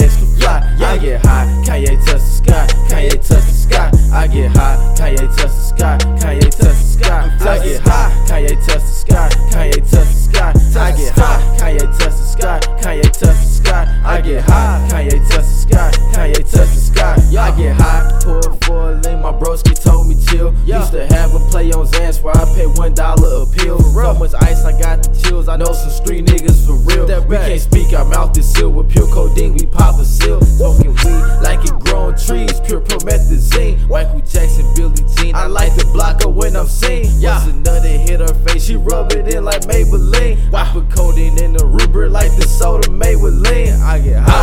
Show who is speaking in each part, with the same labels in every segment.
Speaker 1: next to fly. I get high, Kanye touch the sky, Kanye touch the sky. I get high, Kanye touch the sky, Kanye touch the sky. I get high, Kanye touch the sky, Kanye touch the sky. I get high, Kanye touch the sky, Kanye touch the sky. I get high. on Xans where I pay one dollar a pill. So much ice, I got the chills. I know some street niggas for real. That we can't speak, our mouth is sealed with pure codeine. We pop a seal, smoking weed like it growing trees. Pure promethazine, Michael Jackson, Billie Jean. I like the block up when I'm seen. Yeah, another hit her face, she rub it in like Maybelline. Why put codeine in the rubric like the soda made with lean? I get high.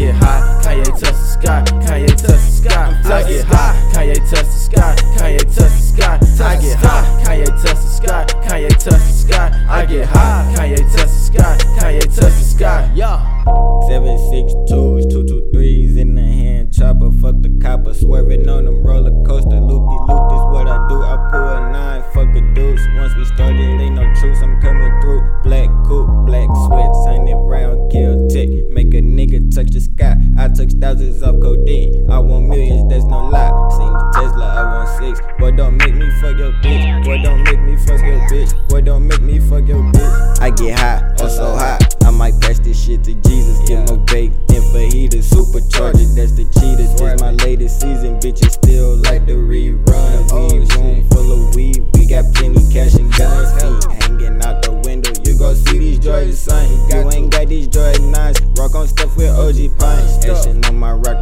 Speaker 1: Get high, Kanye touch the sky, Kanye touch the sky. I get high, Kanye touch the sky, Kanye touch the sky. I get high, Kanye touch the sky, Kanye touch the sky. I get high, Kanye touch the sky, Kanye touch the sky. Yeah.
Speaker 2: Seven six twos, two two threes in the hand chopper. Fuck the copper, swerving on them roller coaster. Loopy thousands of codeine. I want millions, that's no lie. Seen the Tesla, I want six. Boy, don't make me fuck your bitch. Boy, don't make me fuck your bitch. Boy, don't make me fuck your bitch. I get hot, oh so hot. On stuff with OG Pine. Action on my rock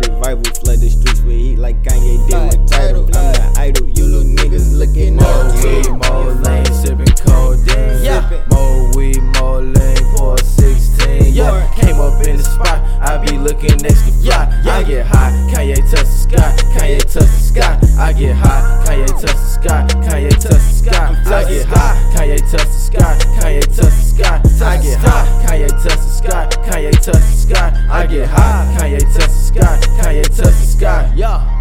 Speaker 1: Scott, Kanye touch the sky. I get high, Kanye touch the sky. Kanye touch the sky. I get high, Kanye touch the sky. Kanye touch the sky. Yeah.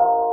Speaker 1: you